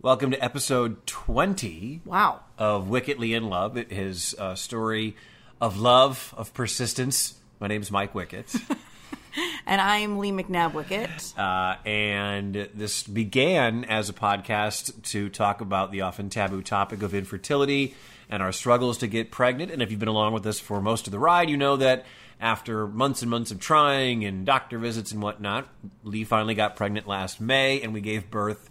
Welcome to episode 20 Wow. of Wickedly in Love. his a story of love, of persistence. My name's Mike Wickett. And I'm Lee McNabb Wickett. uh, and this began as a podcast to talk about the often taboo topic of infertility and our struggles to get pregnant. And if you've been along with us for most of the ride, you know that after months and months of trying and doctor visits and whatnot, Lee finally got pregnant last May, and we gave birth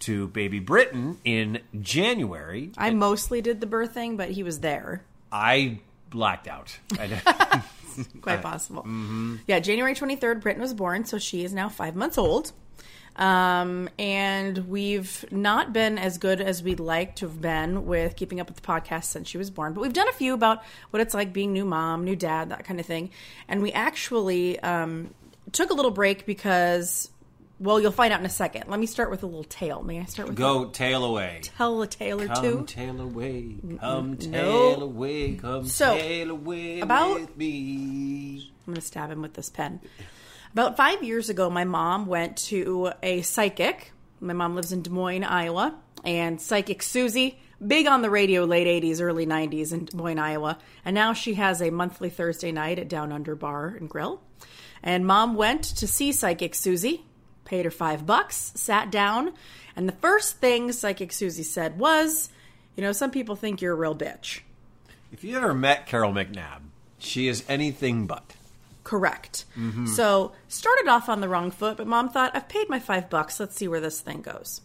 to baby Britton in January. I mostly did the birthing, but he was there. I blacked out. I- Quite possible. Yeah, January 23rd, Britton was born, so she is now five months old. Um, and we've not been as good as we'd like to have been with keeping up with the podcast since she was born, but we've done a few about what it's like being new mom, new dad, that kind of thing. And we actually um, took a little break because, well, you'll find out in a second. Let me start with a little tale. May I start with Go tail away. tell a tale or Come two? tail away, come tail no. away, come So, tail away about- with me. I'm going to stab him with this pen. About five years ago, my mom went to a psychic. My mom lives in Des Moines, Iowa, and psychic Susie, big on the radio, late 80s, early 90s in Des Moines, Iowa. And now she has a monthly Thursday night at Down Under Bar and Grill. And mom went to see psychic Susie, paid her five bucks, sat down, and the first thing psychic Susie said was, You know, some people think you're a real bitch. If you ever met Carol McNabb, she is anything but. Correct. Mm-hmm. So started off on the wrong foot, but mom thought, I've paid my five bucks. Let's see where this thing goes.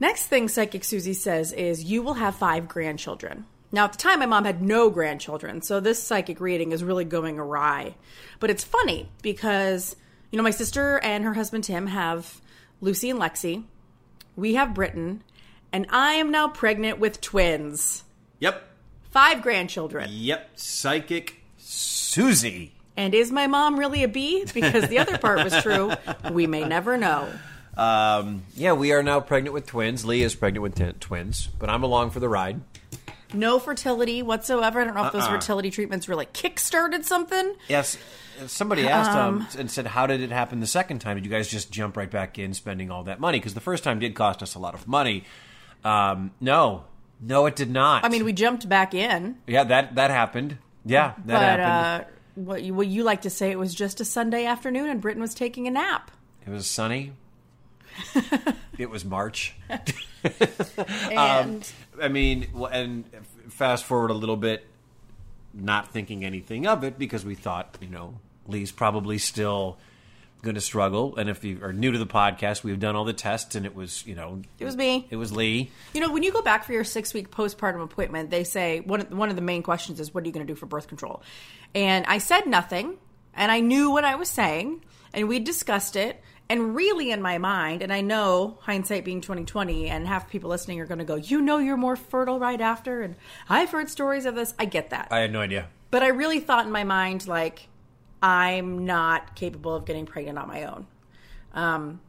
Next thing Psychic Susie says is, You will have five grandchildren. Now, at the time, my mom had no grandchildren, so this psychic reading is really going awry. But it's funny because, you know, my sister and her husband Tim have Lucy and Lexi. We have Britton, and I am now pregnant with twins. Yep, Five grandchildren. yep, psychic Susie. And is my mom really a bee? Because the other part was true. We may never know. Um, yeah, we are now pregnant with twins. Lee is pregnant with t- twins, but I'm along for the ride. No fertility whatsoever. I don't know if those Uh-uh. fertility treatments really kick-started something. Yes, somebody asked um, and said, "How did it happen the second time? Did you guys just jump right back in, spending all that money? Because the first time did cost us a lot of money." Um, no, no, it did not. I mean, we jumped back in, yeah, that that happened. Yeah, that but happened. uh, what you, what you like to say, it was just a Sunday afternoon, and Britton was taking a nap. It was sunny. it was March. Um, and I mean, and fast forward a little bit, not thinking anything of it because we thought, you know, Lee's probably still going to struggle. And if you are new to the podcast, we've done all the tests, and it was, you know, it was me. it was Lee. You know, when you go back for your six week postpartum appointment, they say one of, one of the main questions is, "What are you going to do for birth control?" And I said nothing, and I knew what I was saying, and we discussed it. And really, in my mind, and I know hindsight being twenty twenty, and half people listening are going to go, "You know, you're more fertile right after." And I've heard stories of this. I get that, I had no idea. but I really thought in my mind, like, I'm not capable of getting pregnant on my own. Um,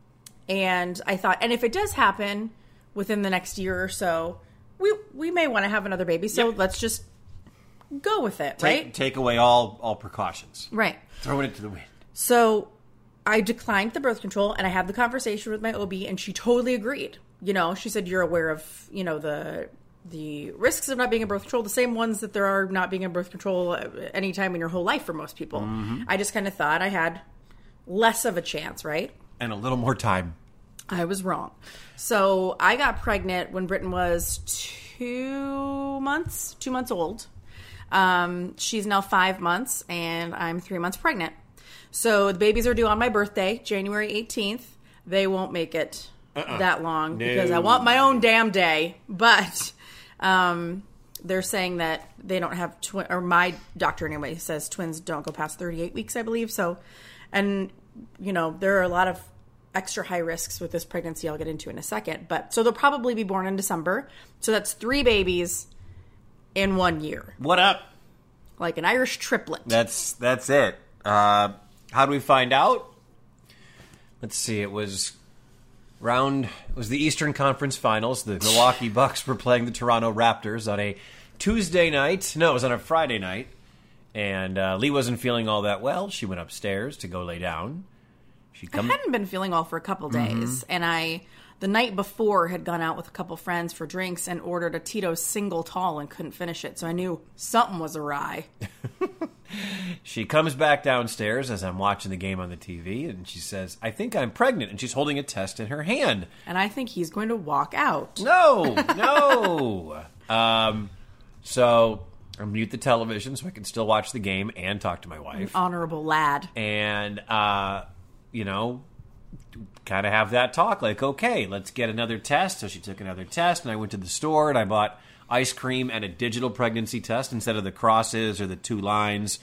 and I thought, and if it does happen within the next year or so, we we may want to have another baby. So Yep. let's just go with it, Take, right? take away all all precautions. Right. Throwing it to the wind. So I declined the birth control and I had the conversation with my OB and she totally agreed. You know, she said you're aware of, you know, the the risks of not being in birth control, the same ones that there are not being in birth control uh, any time in your whole life for most people. I just kind of thought I had less of a chance, right? And a little more time. I was wrong. So I got pregnant when Britton was two months, two months old. Um, she's now five months, and I'm three months pregnant. So the babies are due on my birthday, January 18th. They won't make it that long because I want my own damn day. But um, they're saying that they don't have twin, or my doctor anyway says twins don't go past 38 weeks, I believe. So, and you know, there are a lot of extra high risks with this pregnancy I'll get into in a second. But so they'll probably be born in December. So that's three babies in one year, What up? like an Irish triplet. That's that's it. Uh, how do we find out? Let's see. It was round. It was the Eastern Conference Finals. The Milwaukee Bucks were playing the Toronto Raptors on a Tuesday night. No, it was on a Friday night. And uh, Lee wasn't feeling all that well. She went upstairs to go lay down. She I come. hadn't been feeling well for a couple days, and I the night before had gone out with a couple friends for drinks and ordered a Tito's single tall and couldn't finish it. So I knew something was awry. She comes back downstairs as I'm watching the game on the TV, and she says, "I think I'm pregnant," and she's holding a test in her hand. And I think he's going to walk out. No, no. um, so I mute the television so I can still watch the game and talk to my wife, Honorable lad. and uh, you know, kind of have that talk. Like, okay, let's get another test. So she took another test, and I went to the store and I bought ice cream and a digital pregnancy test instead of the crosses or the two lines.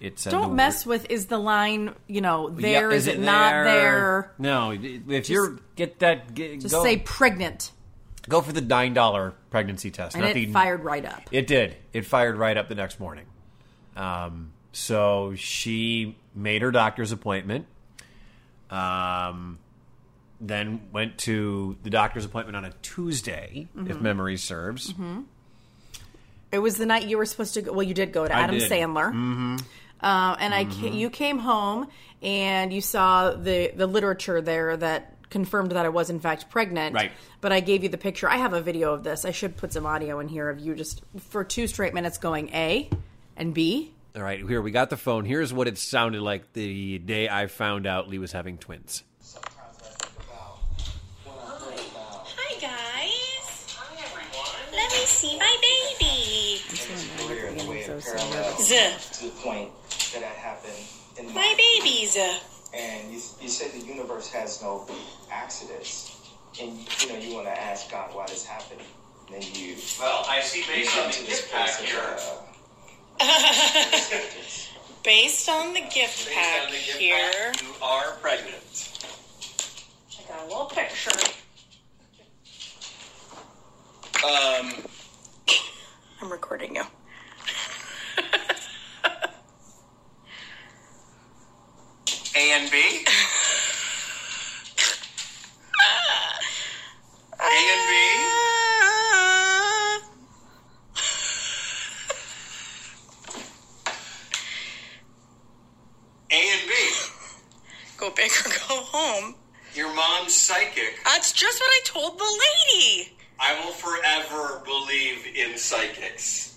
It's Don't mess with is the line, you know, Yeah, there is it not there? No, if you're get that, get, Just go, say pregnant. go for the nine dollar pregnancy test. And it the, fired right up. It did. It fired right up the next morning. Um, so she made her doctor's appointment. Um, then went to the doctor's appointment on a Tuesday, Mm-hmm. if memory serves. It was the night you were supposed to go. Well, you did go to I Adam did. Sandler. Mm-hmm. Uh, and I, ca- you came home and you saw the the literature there that confirmed that I was in fact pregnant. Right. But I gave you the picture. I have a video of this. I should put some audio in here of you just for two straight minutes going A and B. All right, here we got the phone. Here's what it sounded like the day I found out Lee was having twins. Sometimes I think about when I heard about Hi guys. Hi everyone. Let me see my baby. his career and the way So it Z. to the point that had happened in My my babies. and you, you said the universe has no accidents, and you know you want to ask God why this happened, and then you Well, I see based on the this gift pack here. of uh. Based on the gift Based pack on the gift here. pack, you are pregnant. I got a little picture. Um, I'm recording you. A and B. A and B. A and B. Go big or go home. Your mom's psychic. That's just what I told the lady. I will forever believe in psychics.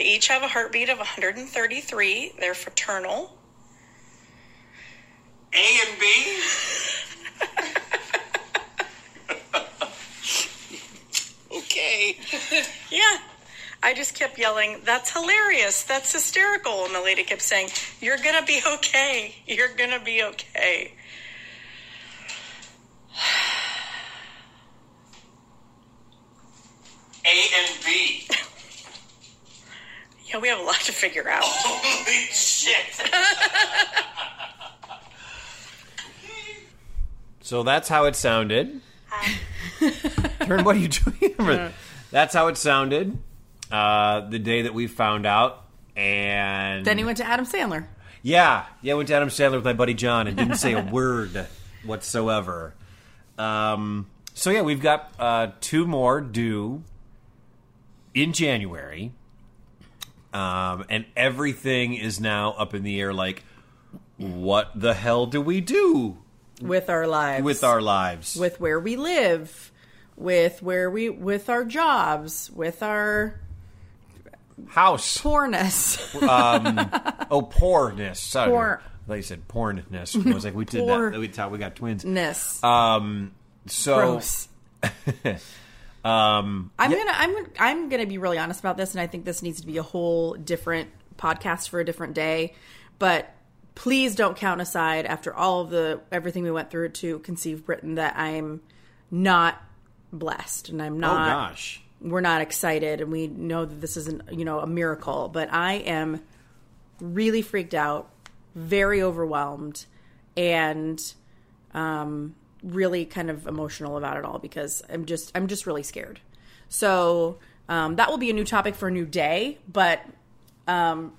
They each have a heartbeat of 133. They're fraternal. A and B. okay. Yeah. I just kept yelling, That's hilarious. That's hysterical. And the lady kept saying, You're going to be okay. You're going to be okay. A and B. Yeah, we have a lot to figure out. Holy shit. So that's how it sounded. Karen, what are you doing? that's how it sounded uh, the day that we found out. And Then he went to Adam Sandler. yeah, yeah, I went to Adam Sandler with my buddy John and didn't say a word whatsoever. Um, so yeah, we've got uh, two more due in January, um, and everything is now up in the air. Like, what the hell do we do With our lives. with our lives? with where we live, with where we with our jobs, with our house? poorness. Oh, poorness. Sorry. Poor- I thought you said pornness. I was like, we did Poor- that. We thought we got twins. Ness. Um, so Gross. um, I'm gonna I'm I'm gonna be really honest about this, and I think this needs to be a whole different podcast for a different day. But please don't count aside after all of the everything we went through to conceive Britton that I'm not blessed and I'm not. oh gosh, we're not excited and we know that this isn't you know a miracle but i am really freaked out very overwhelmed and um really kind of emotional about it all because i'm just i'm just really scared. So um, that will be a new topic for a new day but um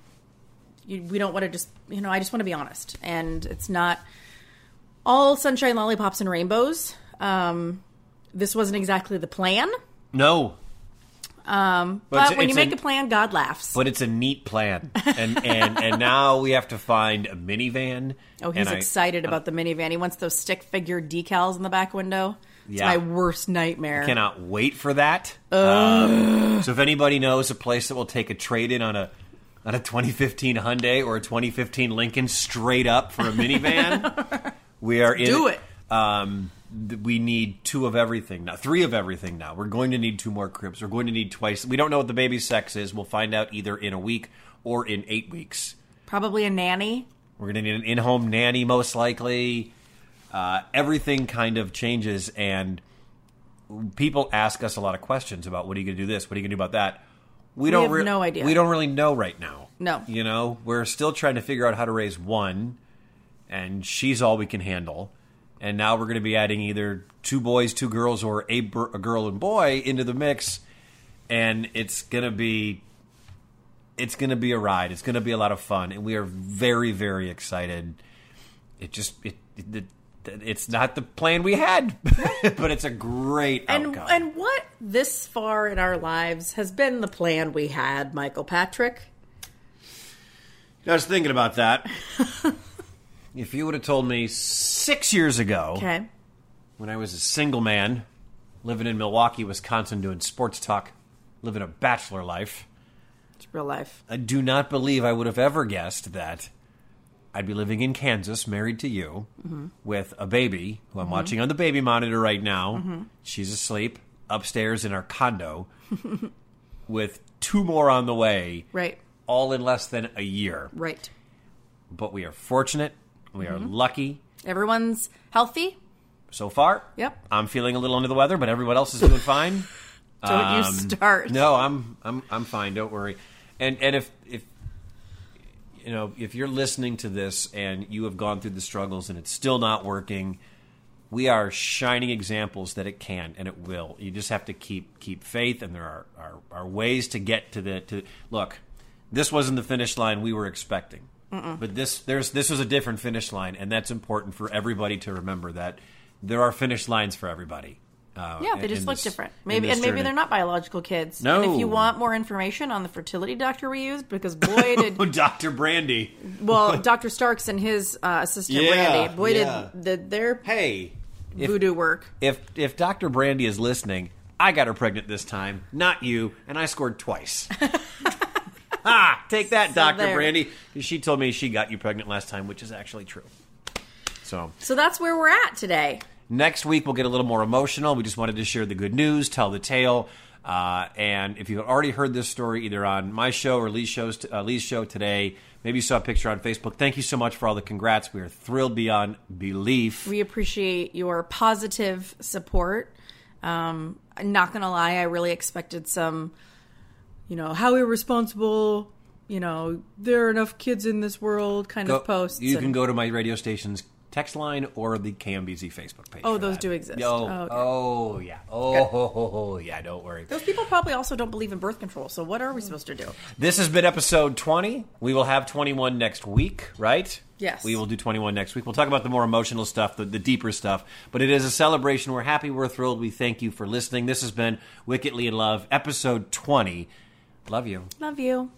you, we don't want to just you know i just want to be honest. And it's not all sunshine lollipops and rainbows. Um this wasn't exactly the plan. No, Um, But but, when you make a- a plan, God laughs. But it's a neat plan, and and and now we have to find a minivan. oh, he's and I- excited about the minivan. He wants those stick figure decals in the back window. It's Yeah. my worst nightmare. Cannot wait for that. Um, so if anybody knows a place that will take a trade in on a on a 2015 Hyundai or a 2015 Lincoln straight up for a minivan, we are in. Do it. Um, we need two of everything now, three of everything now. We're going to need two more cribs. We're going to need twice. We don't know what the baby's sex is. We'll find out either in a week or in eight weeks. Probably a nanny. We're going to need an in-home nanny, most likely. Uh, everything kind of changes, and people ask us a lot of questions about what are you going to do this, what are you going to do about that. We, don't have no idea. We don't really know right now. No. you know, we're still trying to figure out how to raise one, and she's all we can handle. And now we're going to be adding either two boys, two girls, or a, br- a girl and boy into the mix, and it's going to be it's going to be a ride. It's going to be a lot of fun, and we are very, very excited. It just it, it, it's not the plan we had, but it's a great And outcome. and what this far in our lives has been the plan we had, Michael Patrick? I was thinking about that. if you would have told me six years ago, Okay. when I was a single man living in Milwaukee, Wisconsin, doing sports talk, living a bachelor life, It's real life. I do not believe I would have ever guessed that I'd be living in Kansas, married to you, mm-hmm. with a baby who I'm mm-hmm. watching on the baby monitor right now. Mm-hmm. She's asleep upstairs in our condo, with two more on the way, Right. all in less than a year. Right. But we are fortunate. We are lucky Everyone's healthy. so far. Yep. I'm feeling a little under the weather, but everyone else is doing fine. Don't you Um, start. No, I'm I'm I'm fine. Don't worry. And and if if you know if you're listening to this and you have gone through the struggles and it's still not working, we are shining examples that it can and it will. You just have to keep keep faith, and there are are, are ways to get to the to look. This wasn't the finish line we were expecting, but this there's this was a different finish line, and that's important for everybody to remember that there are finish lines for everybody. Uh, Yeah, they just look this- different. Maybe and maybe journey. they're not biological kids. No. And if you want more information on the fertility doctor we used, because boy did Oh, Dr. Brandy. well, Dr. Starks and his uh, assistant Yeah, Randy, boy yeah. did, did their Hey, if, voodoo work. if if Dr. Brandy is listening, I got her pregnant this time, not you, and I scored twice. ah, take that, Dr. there. Brandy. She told me she got you pregnant last time, which is actually true. So So that's where we're at today. next week we'll get a little more emotional. We just wanted to share the good news, tell the tale. Uh, and if you've already heard this story either on my show or Lee's, shows, uh, Lee's show today, maybe you saw a picture on Facebook. Thank you so much for all the congrats. We are thrilled beyond belief. We appreciate your positive support. Um, I'm not gonna lie, I really expected some, you know, how irresponsible, you know, there are enough kids in this world kind Go- of posts. You and- can go to my radio station's text line or the KMBZ Facebook page. Oh, those that. do exist. Oh, Oh, okay. oh, yeah. Oh, ho, ho, ho, yeah. Don't worry. Those people probably also don't believe in birth control. So what are we supposed to do? This has been episode 20. We will have 21 next week, right? Yes. We will do 21 next week. We'll talk about the more emotional stuff, the, the deeper stuff. But it is a celebration. We're happy. We're thrilled. We thank you for listening. This has been Wickedly in Love, episode 20. Love you. Love you.